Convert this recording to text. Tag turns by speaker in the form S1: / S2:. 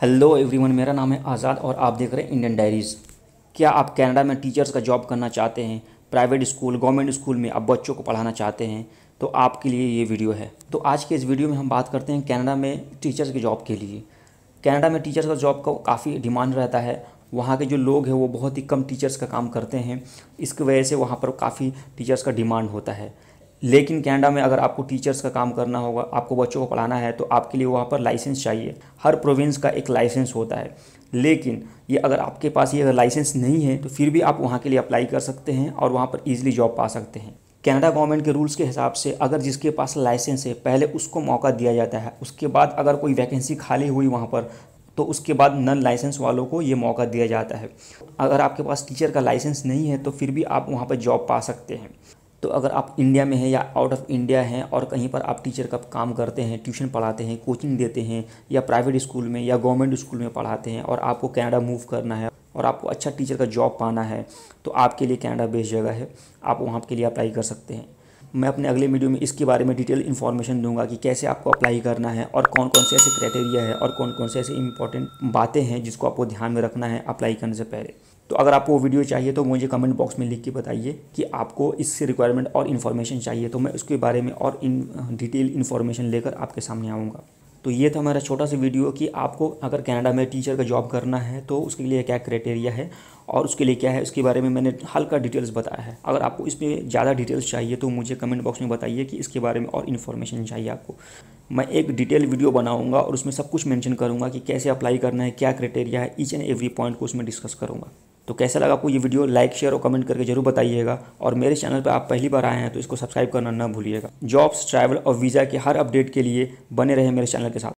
S1: Hello everyone मेरा नाम है आज़ाद और आप देख रहे हैं इंडियन डायरीज़ क्या आप कनाडा में टीचर्स का जॉब करना चाहते हैं? प्राइवेट स्कूल गवर्नमेंट स्कूल में आप बच्चों को पढ़ाना चाहते हैं? तो आपके लिए ये वीडियो है। तो आज के इस वीडियो में हम बात करते हैं कनाडा में टीचर्स के जॉब के लिए। कनाडा में टीचर्स का जॉब का काफ़ी डिमांड रहता है। वहाँ के जो लोग हैं, वो बहुत ही कम टीचर्स का काम करते हैं। इसकी वजह से वहाँ पर काफ़ी टीचर्स का डिमांड होता है। लेकिन कनाडा में अगर आपको टीचर्स का काम करना होगा, आपको बच्चों को पढ़ाना है तो आपके लिए वहाँ पर लाइसेंस चाहिए। हर प्रोविंस का एक लाइसेंस होता है। लेकिन ये अगर आपके पास ये अगर लाइसेंस नहीं है तो फिर भी आप वहाँ के लिए अप्लाई कर सकते हैं और वहाँ पर ईजिली जॉब पा सकते हैं। कनाडा गवर्नमेंट के रूल्स के हिसाब से अगर जिसके पास लाइसेंस है, पहले उसको मौका दिया जाता है। उसके बाद अगर कोई वैकेंसी खाली हुई वहाँ पर तो उसके बाद नन लाइसेंस वालों को ये मौका दिया जाता है। अगर आपके पास टीचर का लाइसेंस नहीं है तो फिर भी आप वहाँ पर जॉब पा सकते हैं। तो अगर आप इंडिया में हैं या आउट ऑफ़ इंडिया हैं और कहीं पर आप टीचर का काम करते हैं ट्यूशन पढ़ाते हैं कोचिंग देते हैं या प्राइवेट स्कूल में या गवर्नमेंट स्कूल में पढ़ाते हैं और आपको कनाडा मूव करना है और आपको अच्छा टीचर का जॉब पाना है तो आपके लिए कनाडा बेस्ट जगह है। आप वहाँ के लिए अप्लाई कर सकते हैं। मैं अपने अगले वीडियो में इसके बारे में डिटेल इन्फॉर्मेशन दूँगा कि कैसे आपको अप्लाई करना है और कौन कौन से ऐसे क्राइटेरिया है और कौन कौन से ऐसे इंपॉर्टेंट बातें हैं जिसको आपको ध्यान में रखना है अप्लाई करने से पहले। तो अगर आपको वो वीडियो चाहिए तो मुझे कमेंट बॉक्स में लिख के बताइए कि आपको इससे रिक्वायरमेंट और इन्फॉर्मेशन चाहिए। तो मैं उसके बारे में और इन डिटेल इन्फॉर्मेशन लेकर आपके सामने आऊँगा। तो ये था हमारा छोटा सा वीडियो कि आपको अगर कनाडा में टीचर का जॉब करना है तो उसके लिए क्या क्राइटेरिया है और उसके लिए क्या है, उसके बारे में मैंने हल्का डिटेल्स बताया है। अगर आपको इसमें ज़्यादा डिटेल्स चाहिए तो मुझे कमेंट बॉक्स में बताइए कि इसके बारे में और इन्फॉर्मेशन चाहिए आपको। मैं एक डिटेल वीडियो बनाऊँगा और उसमें सब कुछ मेंशन करूँगा कि कैसे अप्लाई करना है, क्या क्राइटेरिया है ईच एंड एवरी पॉइंट को उसमें डिस्कस करूँगा। तो कैसा लगा आपको ये वीडियो? लाइक शेयर और कमेंट करके ज़रूर बताइएगा। और मेरे चैनल पर आप पहली बार आए हैं तो इसको सब्सक्राइब करना ना भूलिएगा। जॉब्स ट्रैवल और वीज़ा के हर अपडेट के लिए बने रहे मेरे चैनल के साथ।